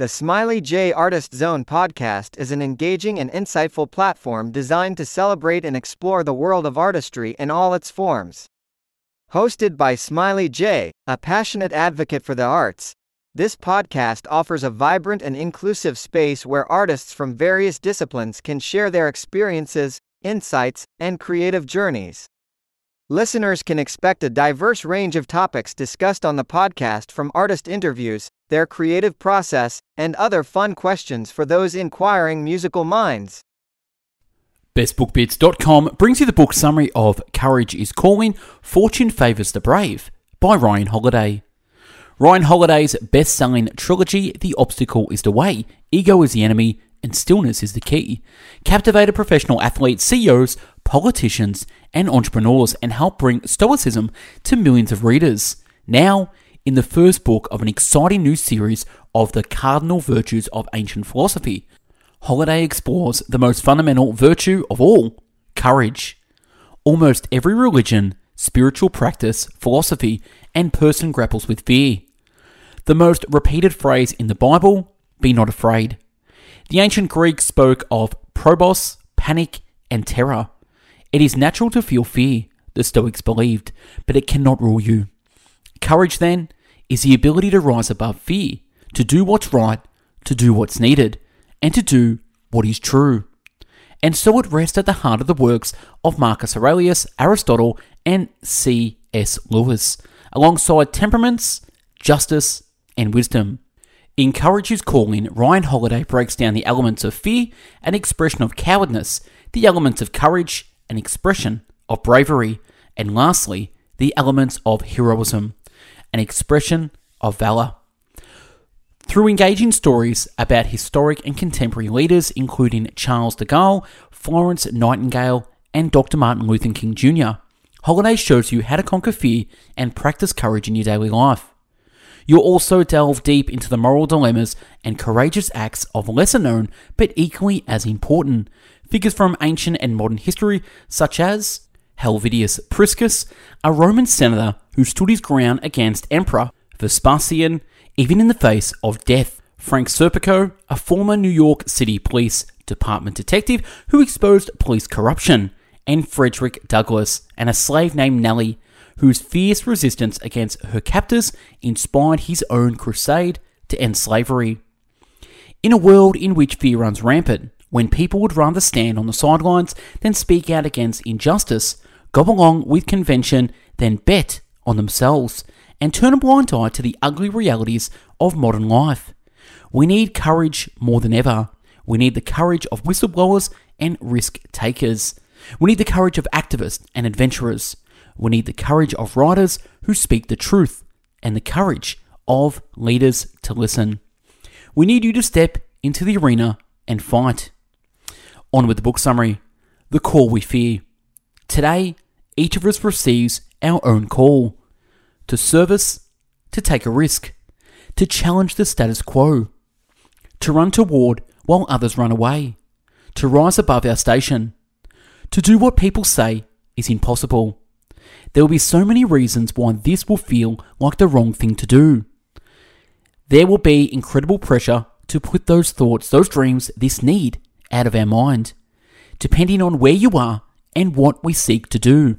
The Smiley J Artist Zone podcast is an engaging and insightful platform designed to celebrate and explore the world of artistry in all its forms. Hosted by Smiley J, a passionate advocate for the arts, this podcast offers a vibrant and inclusive space where artists from various disciplines can share their experiences, insights, and creative journeys. Listeners can expect a diverse range of topics discussed on the podcast from artist interviews, their creative process, and other fun questions for those inquiring musical minds. BestBookBits.com brings you the book summary of Courage is Calling, Fortune Favours the Brave by Ryan Holiday. Ryan Holiday's best selling trilogy, The Obstacle is the Way, Ego is the Enemy, and Stillness is the Key, captivated professional athletes, CEOs, politicians, and entrepreneurs and help bring Stoicism to millions of readers. Now, in the first book of an exciting new series of the cardinal virtues of ancient philosophy, Holiday explores the most fundamental virtue of all courage. Almost every religion, spiritual practice, philosophy, and person grapples with fear. The most repeated phrase in the Bible be not afraid. The ancient Greeks spoke of phobos, panic, and terror. It is natural to feel fear, the Stoics believed, but it cannot rule you. Courage, then, is the ability to rise above fear, to do what's right, to do what's needed, and to do what is true. And so it rests at the heart of the works of Marcus Aurelius, Aristotle, and C.S. Lewis, alongside temperaments, justice, and wisdom. In Courage is Calling, Ryan Holiday breaks down the elements of fear and expression of cowardness, the elements of courage an expression of bravery, and lastly, the elements of heroism, an expression of valor. Through engaging stories about historic and contemporary leaders, including Charles de Gaulle, Florence Nightingale, and Dr. Martin Luther King Jr., Holiday shows you how to conquer fear and practice courage in your daily life. You'll also delve deep into the moral dilemmas and courageous acts of lesser known but equally as important Figures from ancient and modern history, such as Helvidius Priscus, a Roman senator who stood his ground against Emperor Vespasian, even in the face of death. Frank Serpico, a former New York City Police Department detective who exposed police corruption, and Frederick Douglass, and a slave named Nellie, whose fierce resistance against her captors inspired his own crusade to end slavery. In a world in which fear runs rampant, when people would rather stand on the sidelines than speak out against injustice, go along with convention than bet on themselves, and turn a blind eye to the ugly realities of modern life. We need courage more than ever. We need the courage of whistleblowers and risk takers. We need the courage of activists and adventurers. We need the courage of writers who speak the truth and the courage of leaders to listen. We need you to step into the arena and fight. On with the book summary The Call We Fear. Today, each of us receives our own call to service, to take a risk, to challenge the status quo, to run toward while others run away, to rise above our station, to do what people say is impossible. There will be so many reasons why this will feel like the wrong thing to do. There will be incredible pressure to put those thoughts, those dreams, this need out of our mind, depending on where you are and what we seek to do.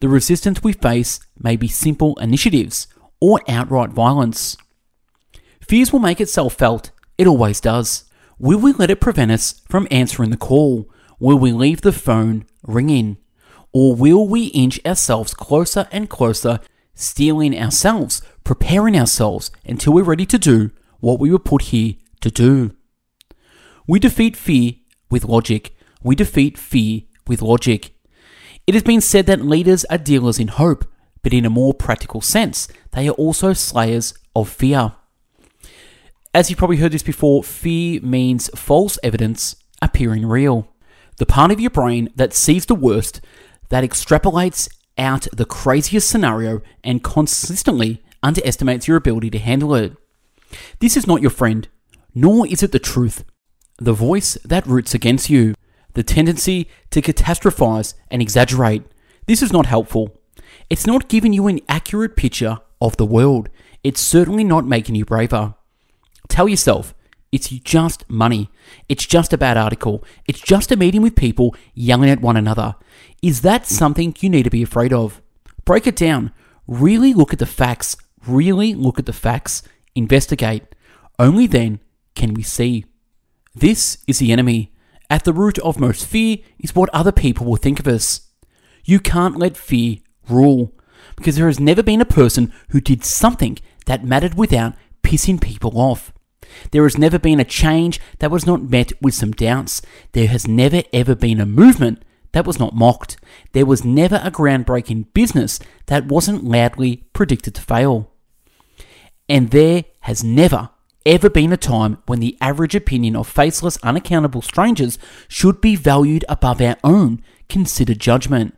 The resistance we face may be simple initiatives or outright violence. Fears will make itself felt, it always does. Will we let it prevent us from answering the call? Will we leave the phone ringing? Or will we inch ourselves closer and closer, steeling ourselves, preparing ourselves until we're ready to do what we were put here to do? We defeat fear with logic. We defeat fear with logic. It has been said that leaders are dealers in hope, but in a more practical sense, they are also slayers of fear. As you've probably heard this before, fear means false evidence appearing real. The part of your brain that sees the worst, that extrapolates out the craziest scenario and consistently underestimates your ability to handle it. This is not your friend, nor is it the truth the voice that roots against you, the tendency to catastrophize and exaggerate. This is not helpful. It's not giving you an accurate picture of the world. It's certainly not making you braver. Tell yourself, It's just money. It's just a bad article. It's just a meeting with people yelling at one another. Is that something you need to be afraid of? Break it down. Really look at the facts. Really look at the facts. Investigate. Only then can we see. This is the enemy. At the root of most fear is what other people will think of us. You can't let fear rule because there has never been a person who did something that mattered without pissing people off. There has never been a change that was not met with some doubts. There has never ever been a movement that was not mocked. There was never a groundbreaking business that wasn't loudly predicted to fail. And there has never ever been a time when the average opinion of faceless, unaccountable strangers should be valued above our own considered judgment.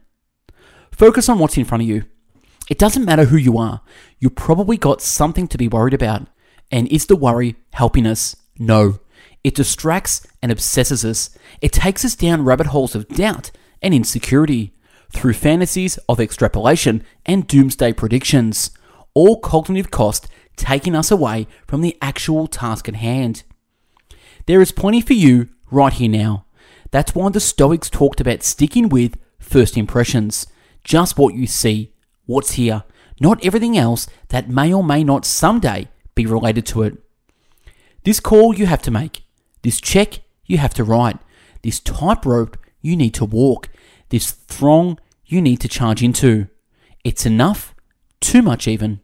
Focus on what's in front of you. It doesn't matter who you are, you probably got something to be worried about. And is the worry helping us? No. It distracts and obsesses us. It takes us down rabbit holes of doubt and insecurity through fantasies of extrapolation and doomsday predictions, all cognitive cost taking us away from the actual task at hand. There is plenty for you right here now. That's why the Stoics talked about sticking with first impressions, just what you see, what's here, not everything else that may or may not someday be related to it. This call you have to make, this check you have to write, this tightrope you need to walk, this throng you need to charge into. It's enough, too much even.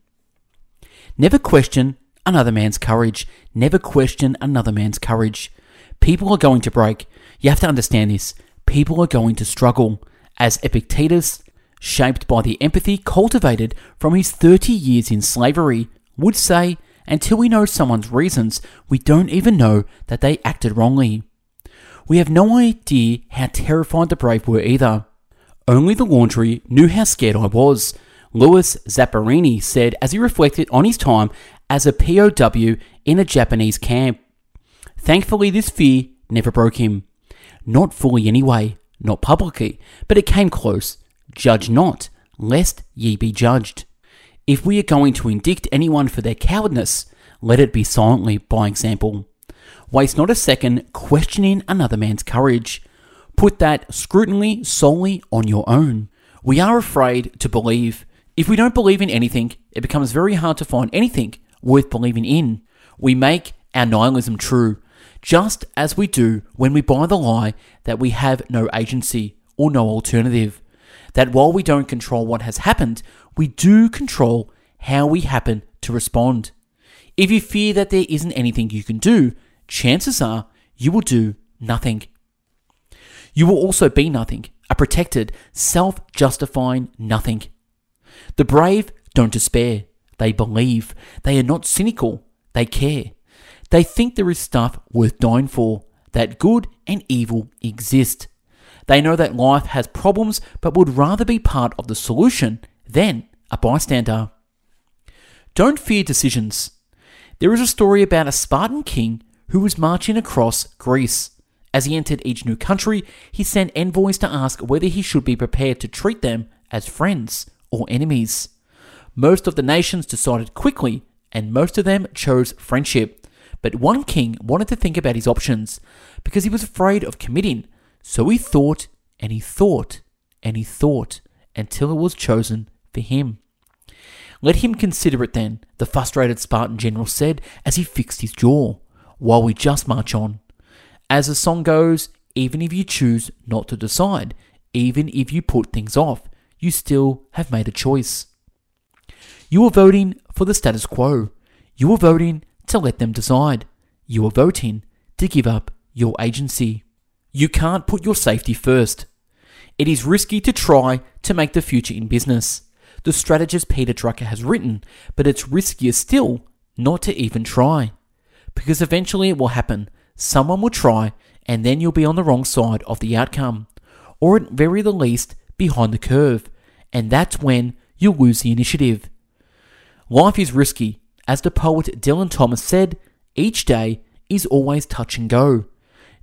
Never question another man's courage. Never question another man's courage. People are going to break. You have to understand this. People are going to struggle. As Epictetus, shaped by the empathy cultivated from his 30 years in slavery, would say, until we know someone's reasons, we don't even know that they acted wrongly. We have no idea how terrified the brave were either. Only the laundry knew how scared I was. Louis Zamperini said as he reflected on his time as a POW in a Japanese camp. Thankfully, this fear never broke him. Not fully anyway, not publicly, but it came close. Judge not, lest ye be judged. If we are going to indict anyone for their cowardness, let it be silently by example. Waste not a second questioning another man's courage. Put that scrutiny solely on your own. We are afraid to believe. If we don't believe in anything, it becomes very hard to find anything worth believing in. We make our nihilism true, just as we do when we buy the lie that we have no agency or no alternative. That while we don't control what has happened, we do control how we happen to respond. If you fear that there isn't anything you can do, chances are you will do nothing. You will also be nothing, a protected, self justifying nothing. The brave don't despair, they believe. They are not cynical, they care. They think there is stuff worth dying for, that good and evil exist. They know that life has problems but would rather be part of the solution than a bystander. Don't fear decisions. There is a story about a Spartan king who was marching across Greece. As he entered each new country, he sent envoys to ask whether he should be prepared to treat them as friends or enemies. Most of the nations decided quickly, and most of them chose friendship. But one king wanted to think about his options because he was afraid of committing, so he thought and he thought and he thought until it was chosen for him. Let him consider it then, the frustrated Spartan general said as he fixed his jaw, while we just march on. As the song goes, even if you choose not to decide, even if you put things off, you still have made a choice. You are voting for the status quo. You are voting to let them decide. You are voting to give up your agency. You can't put your safety first. It is risky to try to make the future in business the strategist Peter Drucker has written, but it's riskier still not to even try. Because eventually it will happen. Someone will try, and then you'll be on the wrong side of the outcome, or at very the least, behind the curve, and that's when you'll lose the initiative. Life is risky. As the poet Dylan Thomas said, each day is always touch and go.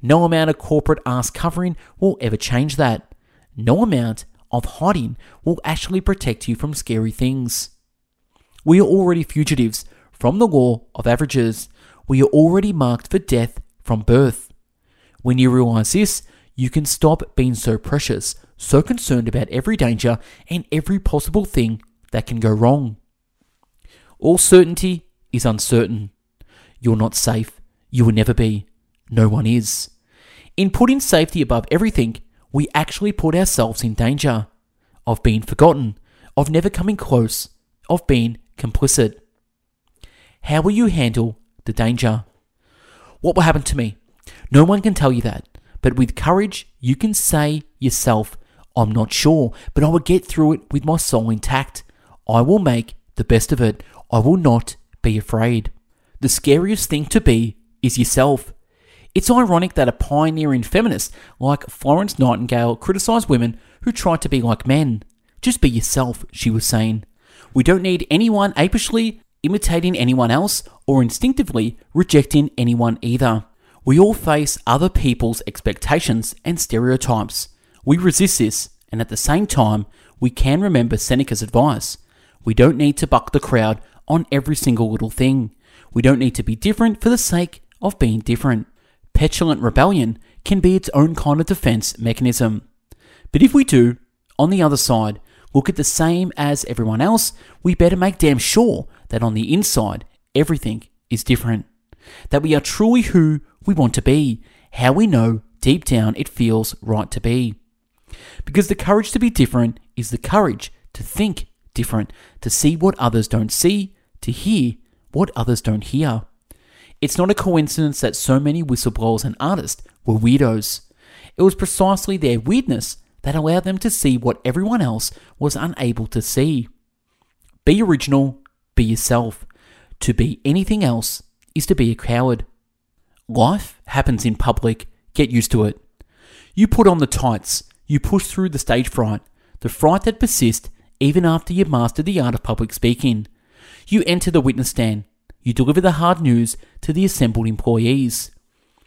No amount of corporate ass covering will ever change that. No amount of hiding will actually protect you from scary things. We are already fugitives from the law of averages. we are already marked for death from birth. When you realize this, you can stop being so precious, so concerned about every danger and every possible thing that can go wrong. All certainty is uncertain. You're not safe. You will never be. No one is. In putting safety above everything, we actually put ourselves in danger of being forgotten, of never coming close, of being complicit. How will you handle the danger? What will happen to me? No one can tell you that. But with courage, you can say yourself, I'm not sure, but I will get through it with my soul intact. I will make the best of it. I will not be afraid. The scariest thing to be is yourself. It's ironic that a pioneering feminist like Florence Nightingale criticised women who tried to be like men. Just be yourself, she was saying. We don't need anyone apishly imitating anyone else or instinctively rejecting anyone either. We all face other people's expectations and stereotypes. We resist this, and at the same time, we can remember Seneca's advice. We don't need to buck the crowd on every single little thing. We don't need to be different for the sake of being different. Petulant rebellion can be its own kind of defense mechanism. But if we do, on the other side, look at the same as everyone else, we better make damn sure that on the inside, everything is different. That we are truly who we want to be, how we know deep down it feels right to be. Because the courage to be different is the courage to think different, to see what others don't see, to hear what others don't hear. It's not a coincidence that so many whistleblowers and artists were weirdos. It was precisely their weirdness that allowed them to see what everyone else was unable to see. Be original, be yourself. To be anything else is to be a coward. Life happens in public, get used to it. You put on the tights, you push through the stage fright, the fright that persists even after you've mastered the art of public speaking. You enter the witness stand, you deliver the hard news to the assembled employees.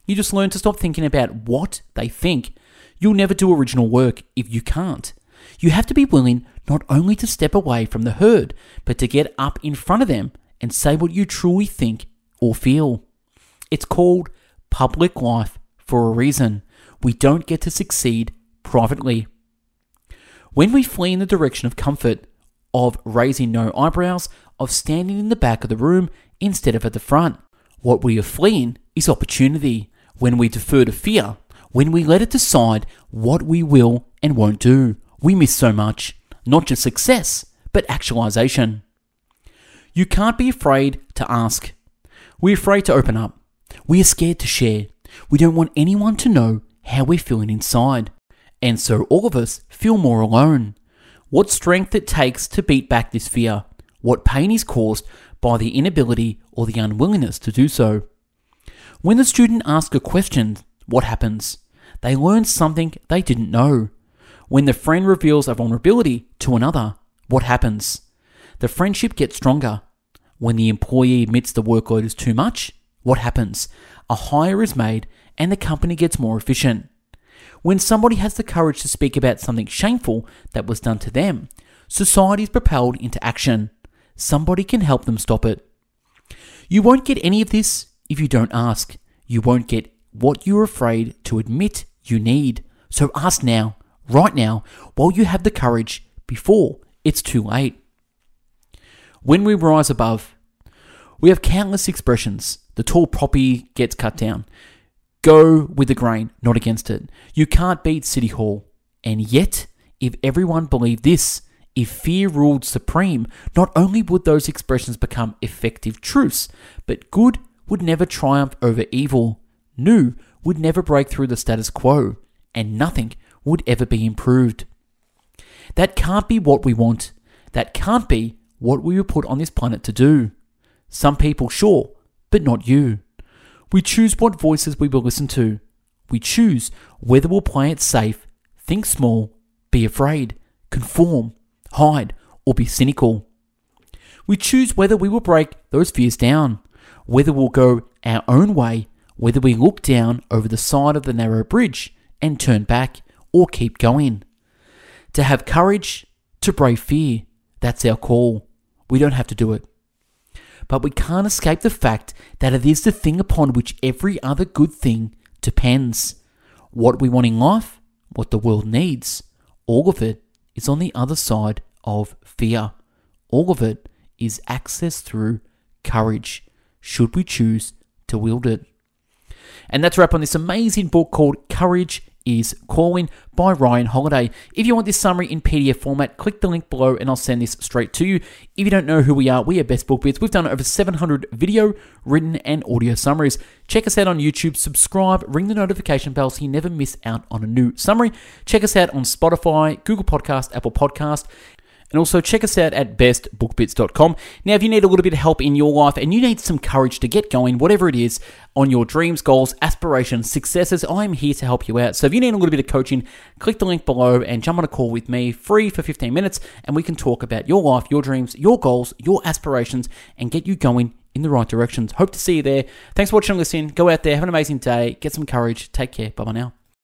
You just learn to stop thinking about what they think. You'll never do original work if you can't. You have to be willing not only to step away from the herd, but to get up in front of them and say what you truly think or feel. It's called public life for a reason. We don't get to succeed privately. When we flee in the direction of comfort, of raising no eyebrows, of standing in the back of the room instead of at the front, what we are fleeing is opportunity. When we defer to fear, when we let it decide what we will and won't do, we miss so much, not just success, but actualization. You can't be afraid to ask. We're afraid to open up. We are scared to share. We don't want anyone to know how we're feeling inside. And so all of us feel more alone. What strength it takes to beat back this fear. What pain is caused by the inability or the unwillingness to do so. When the student asks a question, what happens? They learn something they didn't know. When the friend reveals a vulnerability to another, what happens? The friendship gets stronger. When the employee admits the workload is too much, what happens? A hire is made and the company gets more efficient. When somebody has the courage to speak about something shameful that was done to them, society is propelled into action. Somebody can help them stop it. You won't get any of this if you don't ask. You won't get what you're afraid to admit you need. So ask now, right now, while you have the courage before it's too late. When we rise above, we have countless expressions. The tall poppy gets cut down. Go with the grain, not against it. You can't beat City Hall. And yet, if everyone believed this, if fear ruled supreme, not only would those expressions become effective truths, but good would never triumph over evil, new would never break through the status quo, and nothing would ever be improved. That can't be what we want. That can't be what we were put on this planet to do. Some people, sure, but not you. We choose what voices we will listen to. We choose whether we'll play it safe, think small, be afraid, conform, hide, or be cynical. We choose whether we will break those fears down, whether we'll go our own way, whether we look down over the side of the narrow bridge and turn back or keep going. To have courage, to brave fear, that's our call. We don't have to do it. But we can't escape the fact that it is the thing upon which every other good thing depends. What we want in life, what the world needs, all of it is on the other side of fear. All of it is accessed through courage, should we choose to wield it. And that's a wrap on this amazing book called Courage is Calling by Ryan Holiday. If you want this summary in PDF format, click the link below and I'll send this straight to you. If you don't know who we are, we are Best Book Bits. We've done over 700 video, written, and audio summaries. Check us out on YouTube, subscribe, ring the notification bell so you never miss out on a new summary. Check us out on Spotify, Google Podcast, Apple Podcast, and also check us out at bestbookbits.com. Now, if you need a little bit of help in your life and you need some courage to get going, whatever it is, on your dreams, goals, aspirations, successes, I'm here to help you out. So if you need a little bit of coaching, click the link below and jump on a call with me, free for 15 minutes, and we can talk about your life, your dreams, your goals, your aspirations, and get you going in the right directions. Hope to see you there. Thanks for watching and listening. Go out there, have an amazing day, get some courage. Take care. Bye bye now.